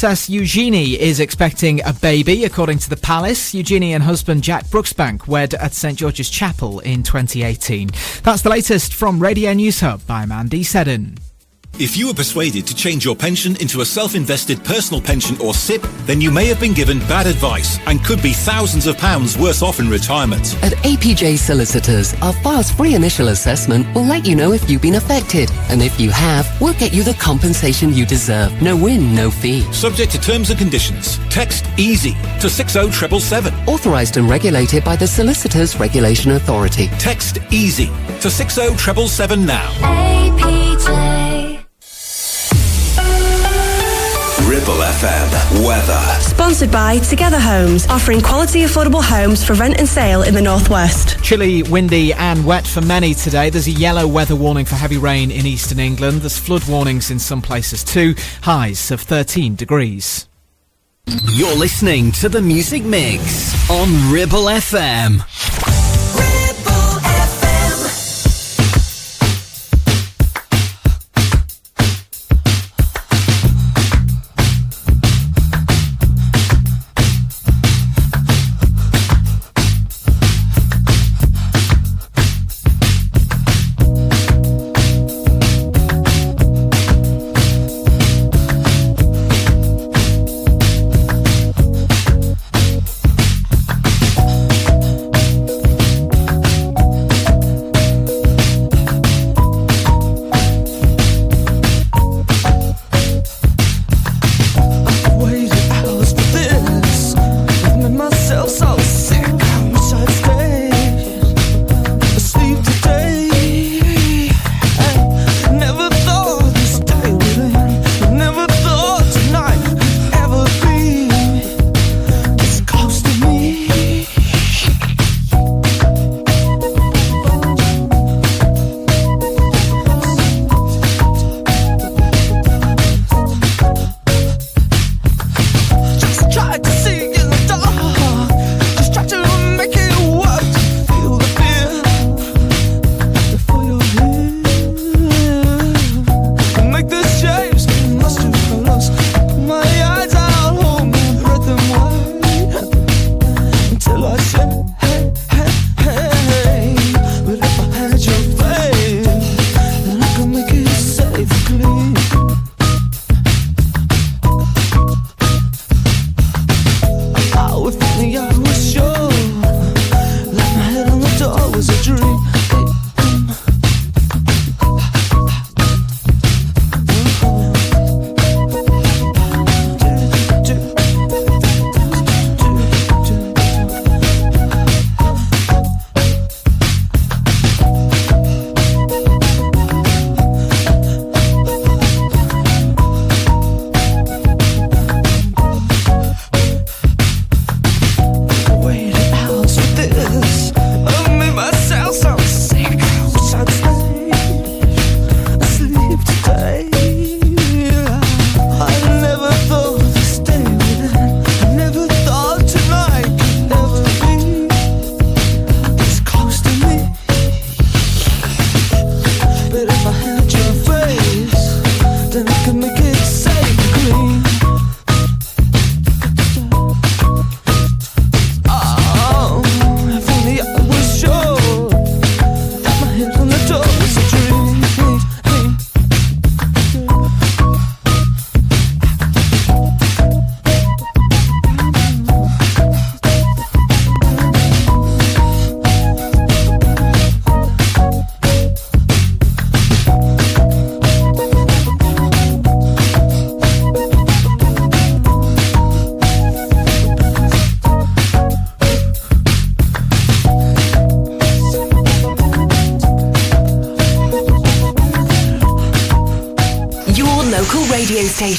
Princess Eugenie is expecting a baby, according to the palace. Eugenie and husband Jack Brooksbank wed at St George's Chapel in 2018. That's the latest from Radio News Hub by Mandy Seddon. If you were persuaded to change your pension into a self-invested personal pension or SIPP, then you may have been given bad advice and could be thousands of pounds worse off in retirement. At APJ Solicitors, our fast free initial assessment will let you know if you've been affected. And if you have, we'll get you the compensation you deserve. No win, no fee. Subject to terms and conditions. Text EASY to 60777. Authorised and regulated by the Solicitors Regulation Authority. Text EASY to 60777 now. APJ. Ribble FM weather. Sponsored by Together Homes, offering quality affordable homes for rent and sale in the northwest. Chilly, windy, and wet for many today. There's a yellow weather warning for heavy rain in eastern England. There's flood warnings in some places too. Highs of 13 degrees. You're listening to the Music Mix on Ribble FM.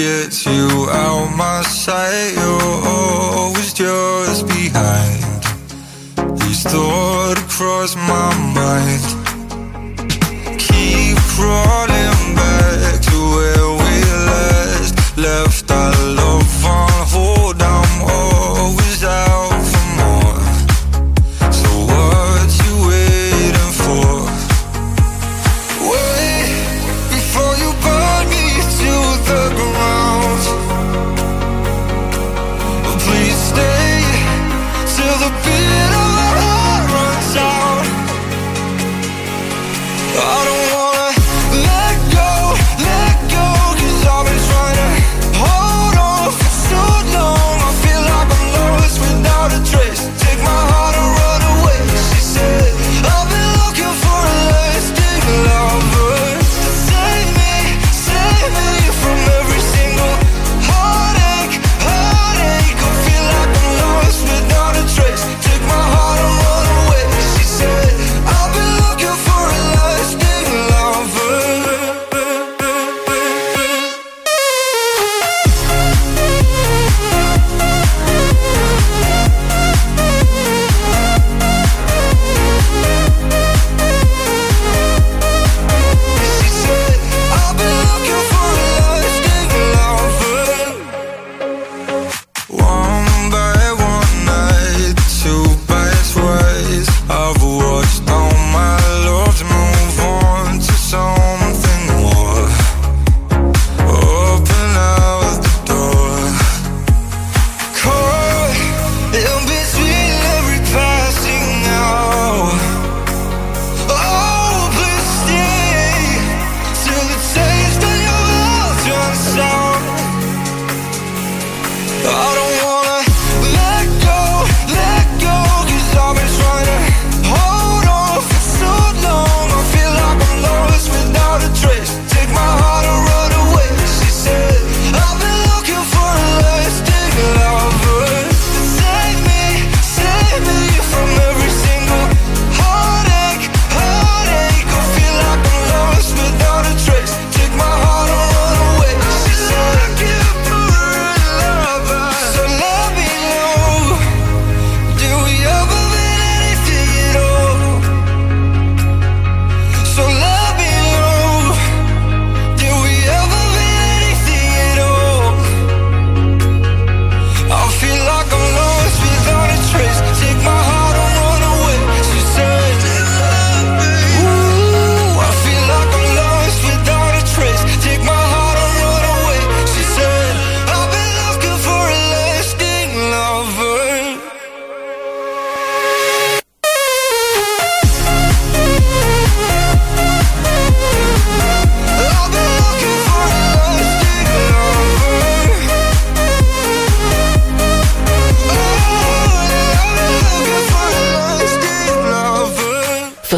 gets you out my sight. You're always just behind. Each thought cross my mind. Keep running.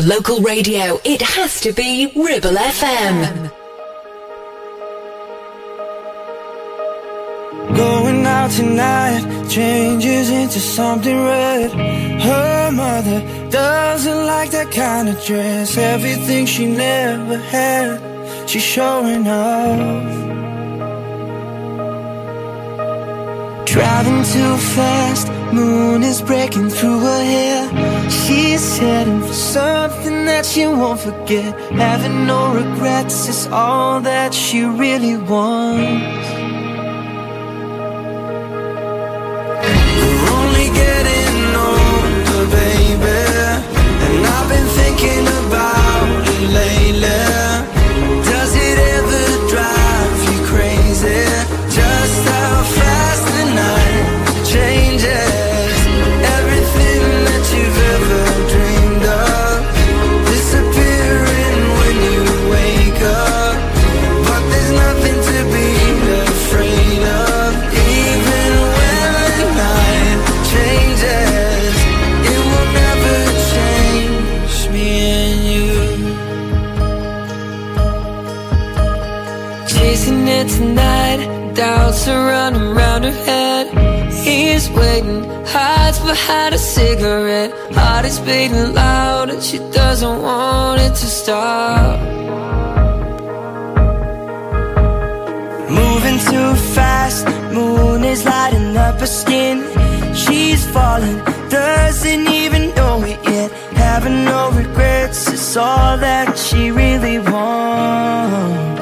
Local radio, it has to be Ribble FM. Going out tonight changes into something red. Her mother doesn't like that kind of dress. Everything she never had, she's showing off. Driving too fast, moon is breaking through her hair. She's heading for something that she won't forget. Having no regrets is all that she really wants. Hides had a cigarette. Heart is beating loud, and she doesn't want it to stop. Moving too fast, moon is lighting up her skin. She's falling, doesn't even know it yet. Having no regrets is all that she really wants.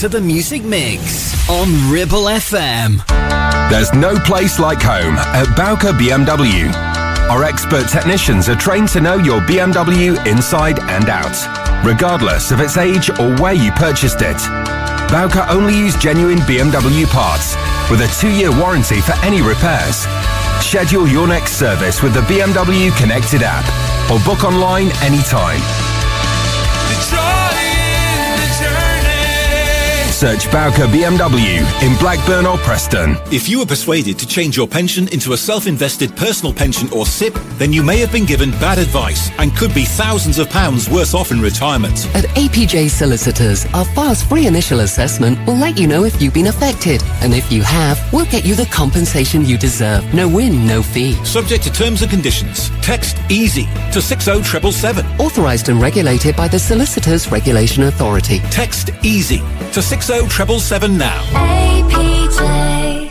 To the Music Mix on Ribble FM. There's no place like home at Bowker BMW. Our expert technicians are trained to know your BMW inside and out, regardless of its age or where you purchased it. Bowker only use genuine BMW parts with a two-year warranty for any repairs. Schedule your next service with the BMW Connected app or book online anytime. Search Bowker BMW in Blackburn or Preston. If you were persuaded to change your pension into a self-invested personal pension or SIPP, then you may have been given bad advice and could be thousands of pounds worse off in retirement. At APJ Solicitors, our fast free initial assessment will let you know if you've been affected. And if you have, we'll get you the compensation you deserve. No win, no fee. Subject to terms and conditions. Text EASY to 60777. Authorised and regulated by the Solicitors Regulation Authority. Text EASY to 60777 now. APJ.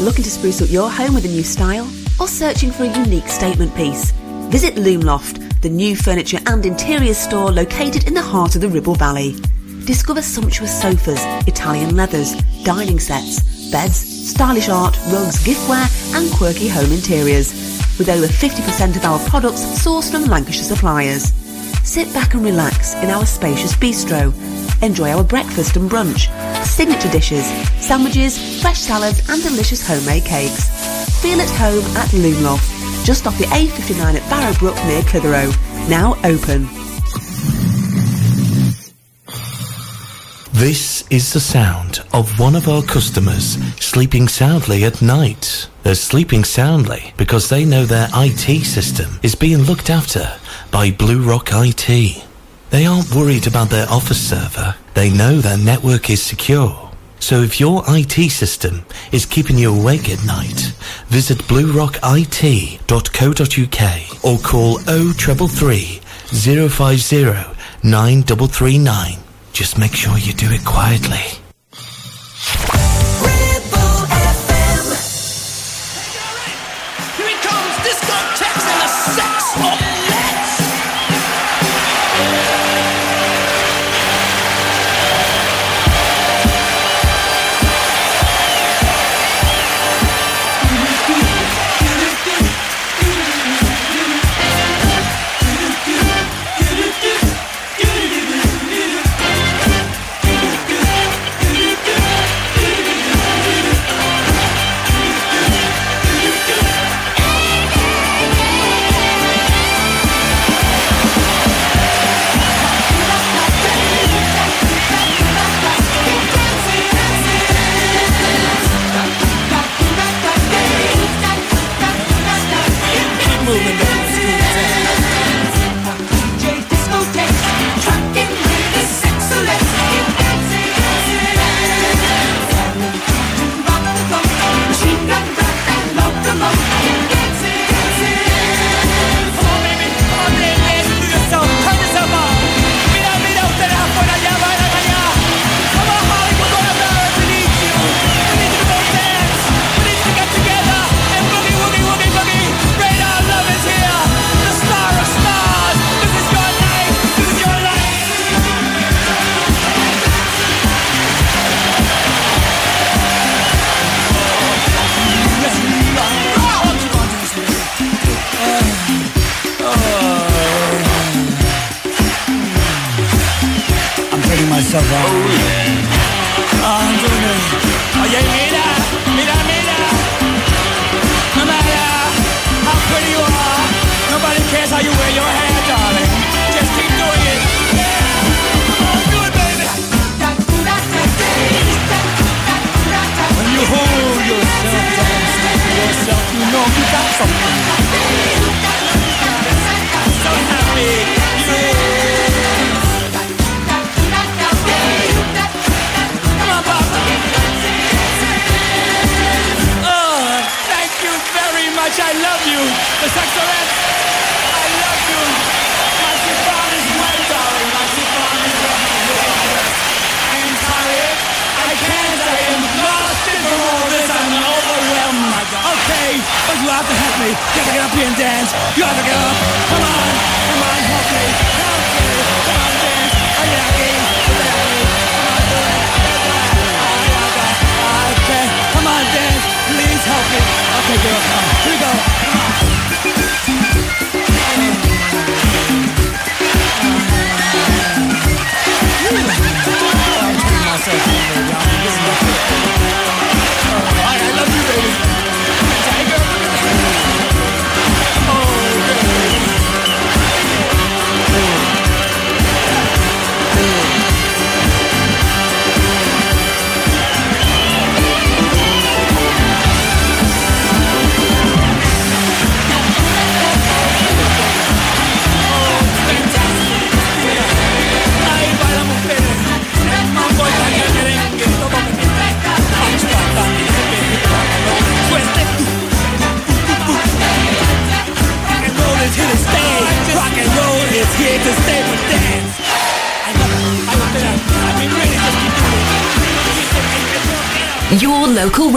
Looking to spruce up your home with a new style? Or searching for a unique statement piece? Visit Loomloft, the new furniture and interior store located in the heart of the Ribble Valley. Discover sumptuous sofas, Italian leathers, dining sets, beds, stylish art, rugs, giftware and quirky home interiors. With over 50% of our products sourced from Lancashire suppliers. Sit back and relax in our spacious bistro. Enjoy our breakfast and brunch, signature dishes, sandwiches, fresh salads and delicious homemade cakes. Feel at home at Loomloft, just off the A59 at Barrowbrook near Clitheroe. Now open. This is the sound of one of our customers sleeping soundly at night. They're sleeping soundly because they know their IT system is being looked after by Blue Rock IT. They aren't worried about their office server. They know their network is secure. So if your IT system is keeping you awake at night, visit bluerockit.co.uk or call 0333 050 9339. Just make sure you do it quietly. Here Doing it. Oye, mira, mira, mira. No matter how pretty you are, nobody cares how you wear your hair, darling. Hold yourself yourself, you know you got something. And dance. You have to get up. Come on. Come on. Help me.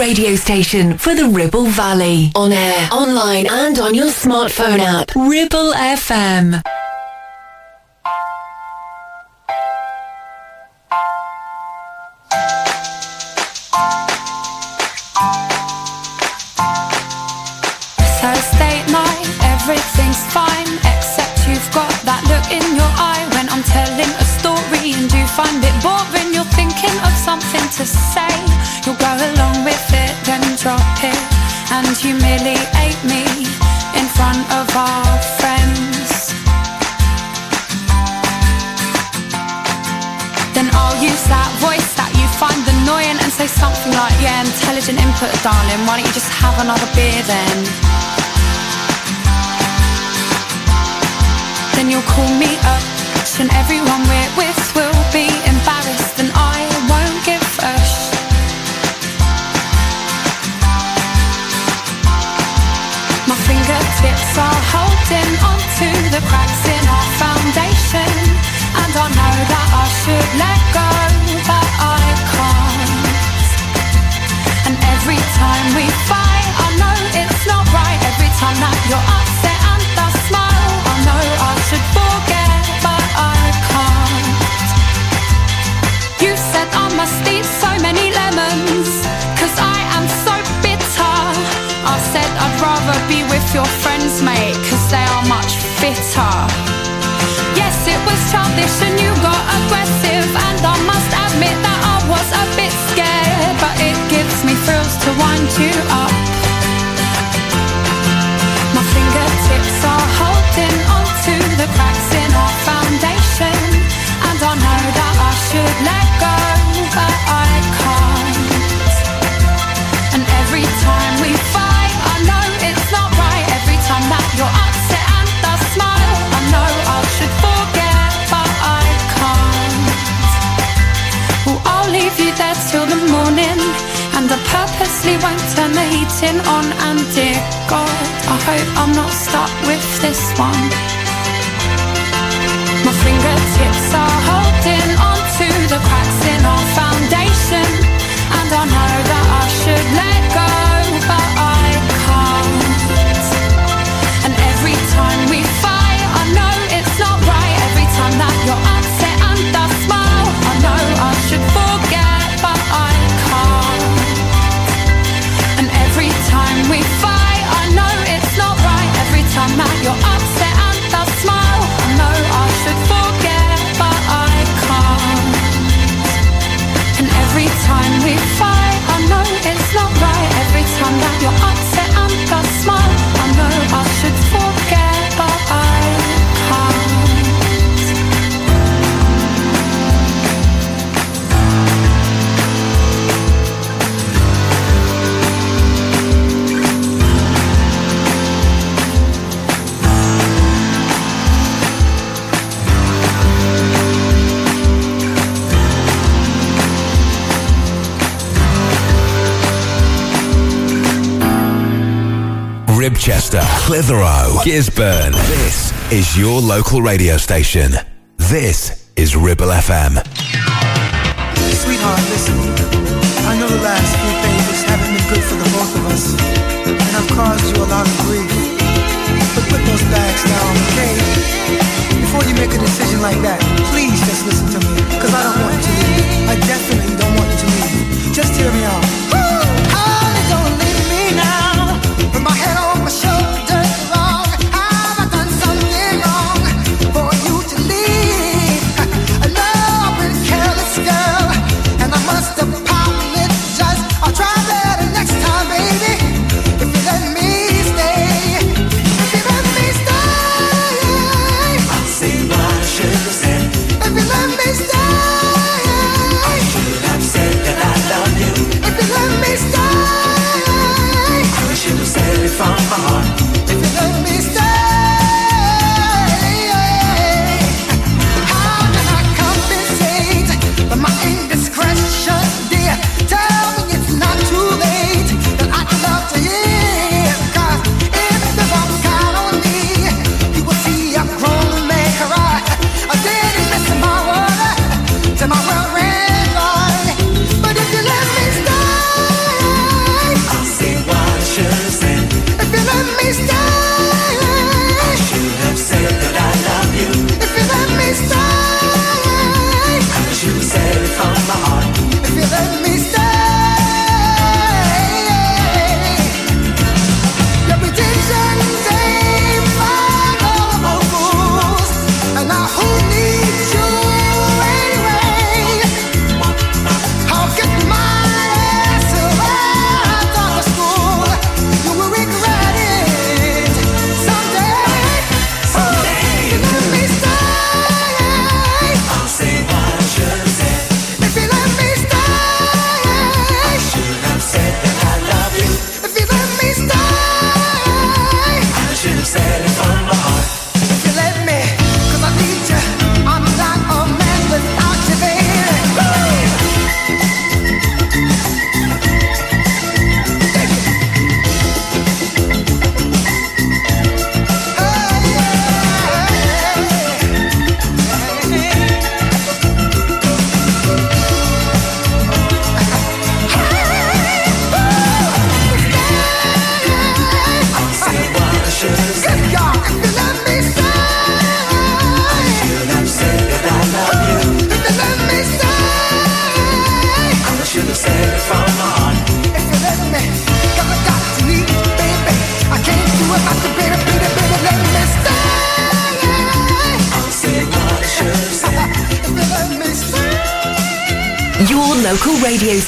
radio station for the Ribble Valley. On air, online, and on your smartphone app. Ribble FM. Thursday night, everything's fine, except you've got that look in your eye when I'm telling a story and you find it boring. Of something to say. You'll go along with it, then drop it and humiliate me in front of our friends. Then I'll use that voice that you find annoying and say something like, Yeah, intelligent input, darling. Why don't you just have another beer then? Then you'll call me up, and everyone we're with will be the cracks in our foundation, and I know that I should let go, but I can't. And every time we fight, I know it's not right. Every time that you're upset and I smile, I know I should forget, but I can't. You said I must eat so many lemons, cause I am so bitter. I said I'd rather be with your friends, mate, cause they are much fitter. Yes, it was childish and you got aggressive, and I must admit that I was a bit scared, but it gives me thrills to wind you up. My fingertips are holding onto the cracks in our foundation, the morning, and I purposely won't turn the heating on. And dear God, I hope I'm not stuck with this one. My fingertips are holding onto the cracks in our foundation, and I know that I should let time that Ribchester, Clitheroe, Gisburn. This is your local radio station. This is Ribble FM. Sweetheart, listen. I know the last few pages haven't been good for the both of us, and I've caused you a lot of grief. But put those bags down, okay? Before you make a decision like that, please just listen to me, because I don't want you to leave. I definitely don't want you to leave. Just hear me out.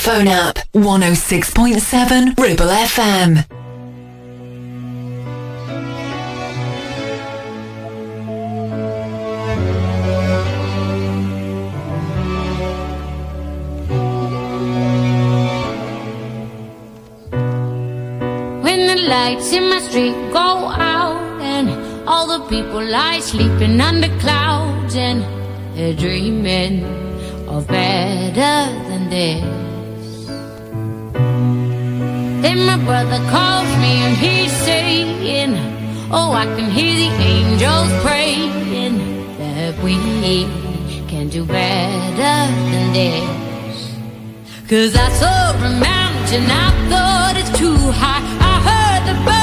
phone app 106.7 Ribble FM. When the lights in my street go out and all the people lie sleeping under clouds and they're dreaming of better than this. brother calls me and he's saying, Oh, I can hear the angels praying that we can do better than this. Cause I saw a mountain, I thought it's too high. I heard the birds.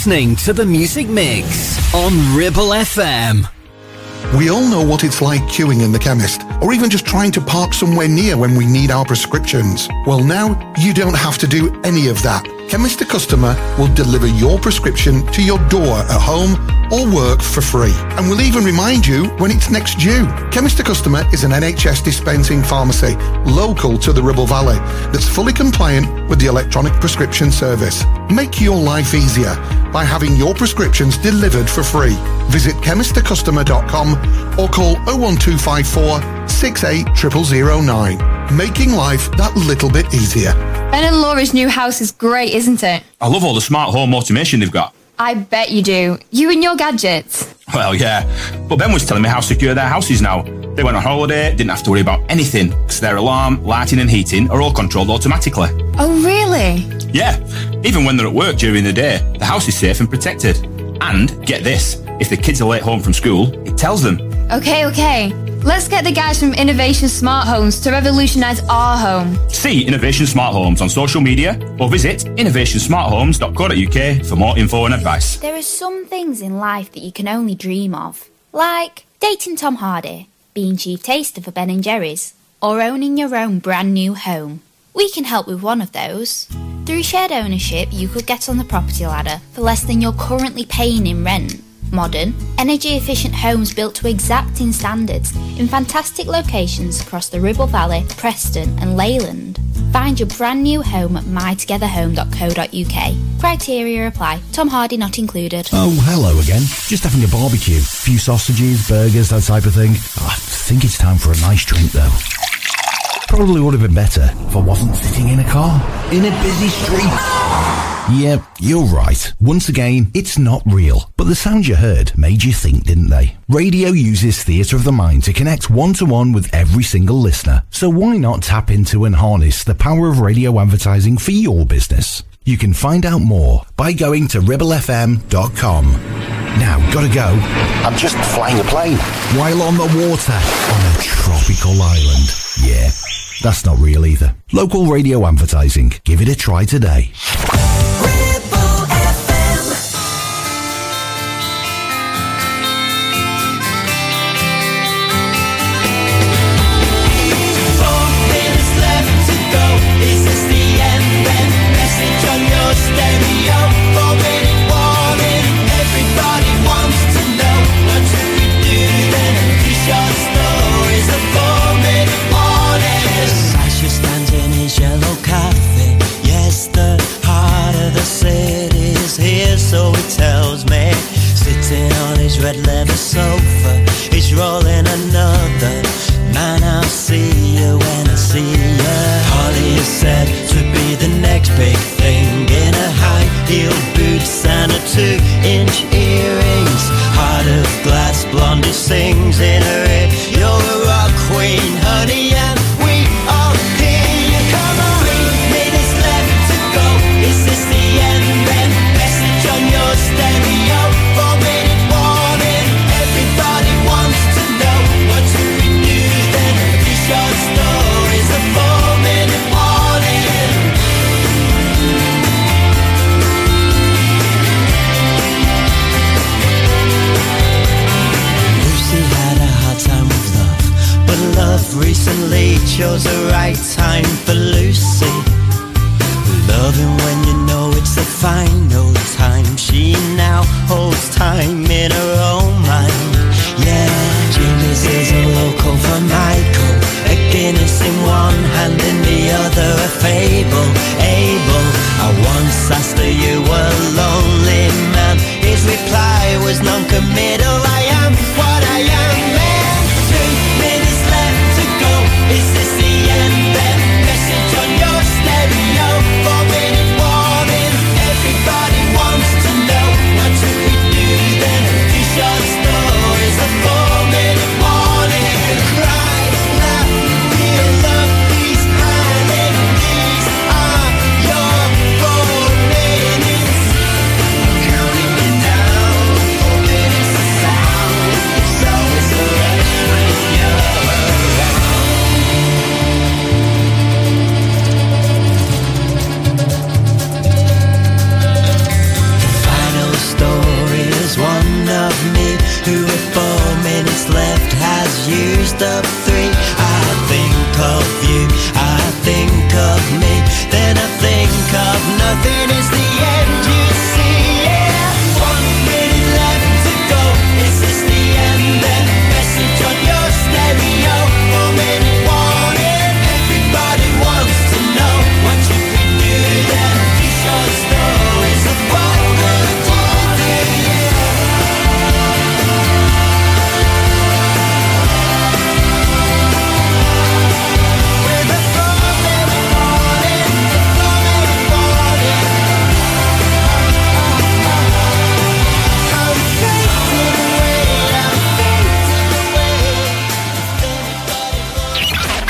Listening to the Music Mix on Ribble FM. We all know what it's like queuing in the chemist, or even just trying to park somewhere near when we need our prescriptions. Well, now you don't have to do any of that. Chemist to Customer will deliver your prescription to your door at home or work for free. And we'll even remind you when it's next due. Chemist to Customer is an NHS dispensing pharmacy local to the Ribble Valley that's fully compliant with the electronic prescription service. Make your life easier by having your prescriptions delivered for free. Visit chemisttocustomer.com or call 01254 680009. Making life that little bit easier. Ben and Laura's new house is great, isn't it? I love all the smart home automation they've got. I bet you do. You and your gadgets. Well, yeah. But Ben was telling me how secure their house is now. They went on holiday, didn't have to worry about anything, because their alarm, lighting, and heating are all controlled automatically. Oh, really? Yeah. Even when they're at work during the day, the house is safe and protected. And get this if the kids are late home from school, it tells them. Okay, okay. Let's get the guys from Innovation Smart Homes to revolutionise our home. See Innovation Smart Homes on social media or visit innovationsmarthomes.co.uk for more info and advice. There are some things in life that you can only dream of, like dating Tom Hardy, being chief taster for Ben and Jerry's, or owning your own brand new home. We can help with one of those. Through shared ownership, you could get on the property ladder for less than you're currently paying in rent. Modern, energy efficient homes built to exacting standards in fantastic locations across the Ribble Valley, Preston, and Leyland. Find your brand new home at mytogetherhome.co.uk. Criteria apply. Tom Hardy not included. Oh, hello again. Just having a barbecue. A Few sausages, burgers, that type of thing. I think it's time for a nice drink though. Probably would have been better if I wasn't sitting in a car in a busy street. Yeah, you're right. Once again, it's not real. But the sounds you heard made you think, didn't they? Radio uses theatre of the mind to connect one to one with every single listener. So why not tap into and harness the power of radio advertising for your business? You can find out more by going to ribblefm.com. Now, gotta go. I'm just flying a plane. While on the water on a tropical island. Yeah, that's not real either. Local radio advertising. Give it a try today. Red leather sofa, he's rolling another. Man, I'll see you when I see you. Holly is said to be the next big thing in a high heel boots and a two inch chose the right time for Lucy. Loving when you know it's the final time. She now holds time in her own mind. Yeah, Jimmy's is a local for Michael. A Guinness in one hand, in the other a fable. Abel, I once asked her you were lonely man. His reply was non-committal.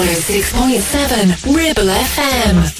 106.7 Ribble FM.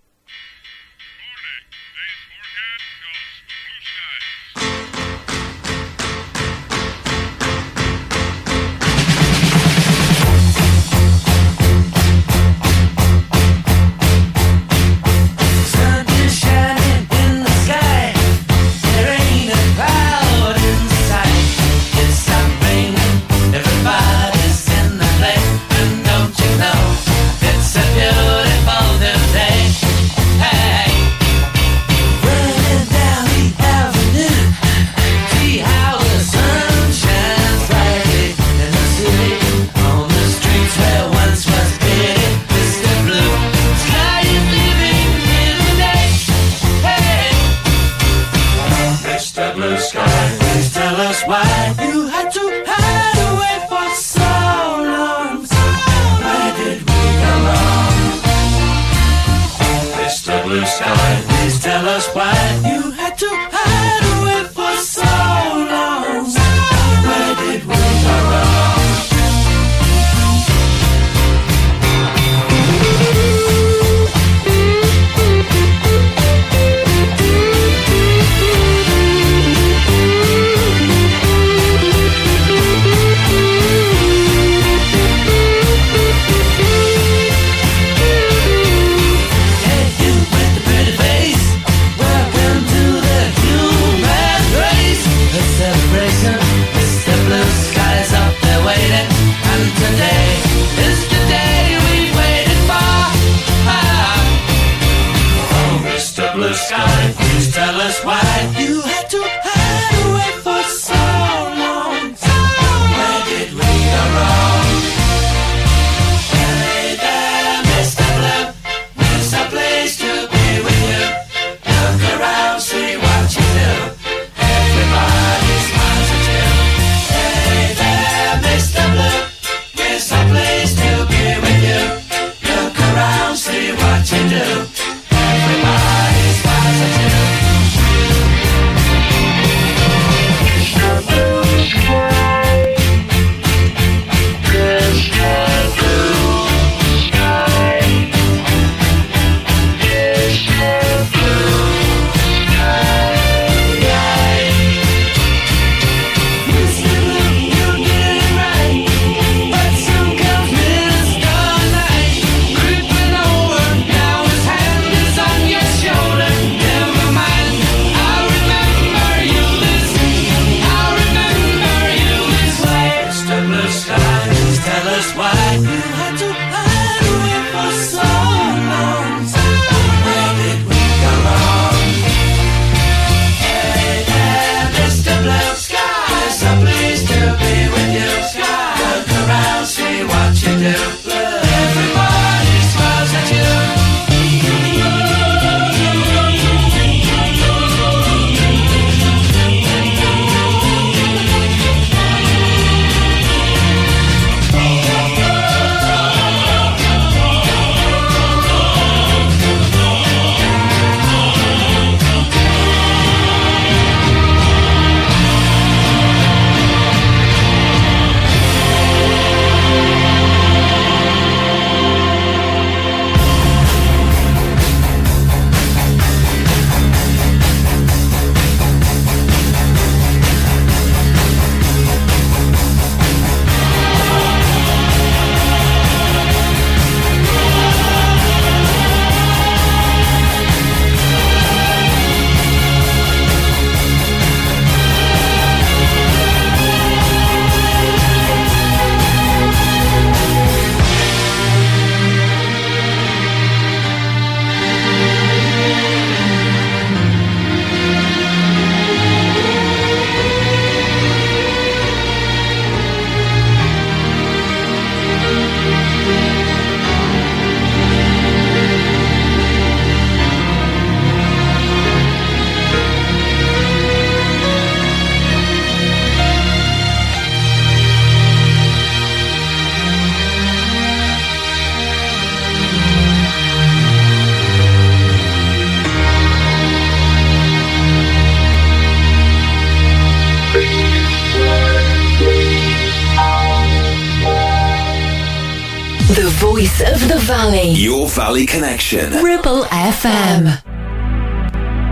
Voice of the valley. Your Valley Connection. Ribble FM.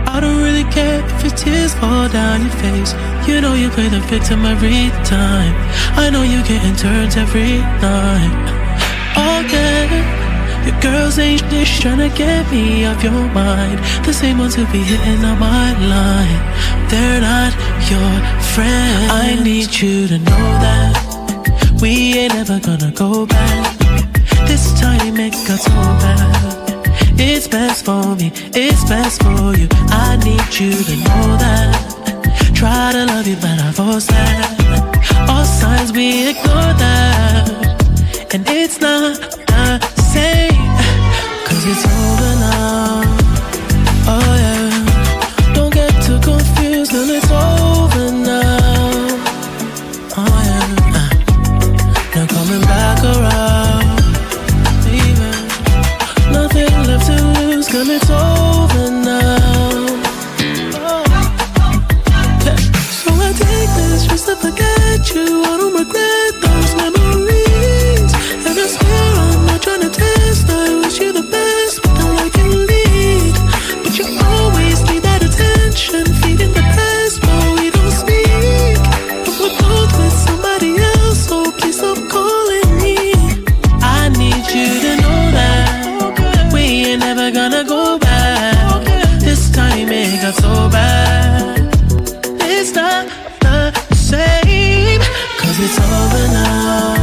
I don't really care if your tears fall down your face. You know you play the victim every time. I know you getting turns every night. Oh, okay. Your girls ain't just trying to get me off your mind. The same ones who be hitting on my line. They're not your friends. I need you to know that we ain't ever gonna go back. This time it got so bad. It's best for me, it's best for you. I need you to know that. Try to love you, but I force that. All signs we ignore that, and it's not the same. Cause it's it's over now.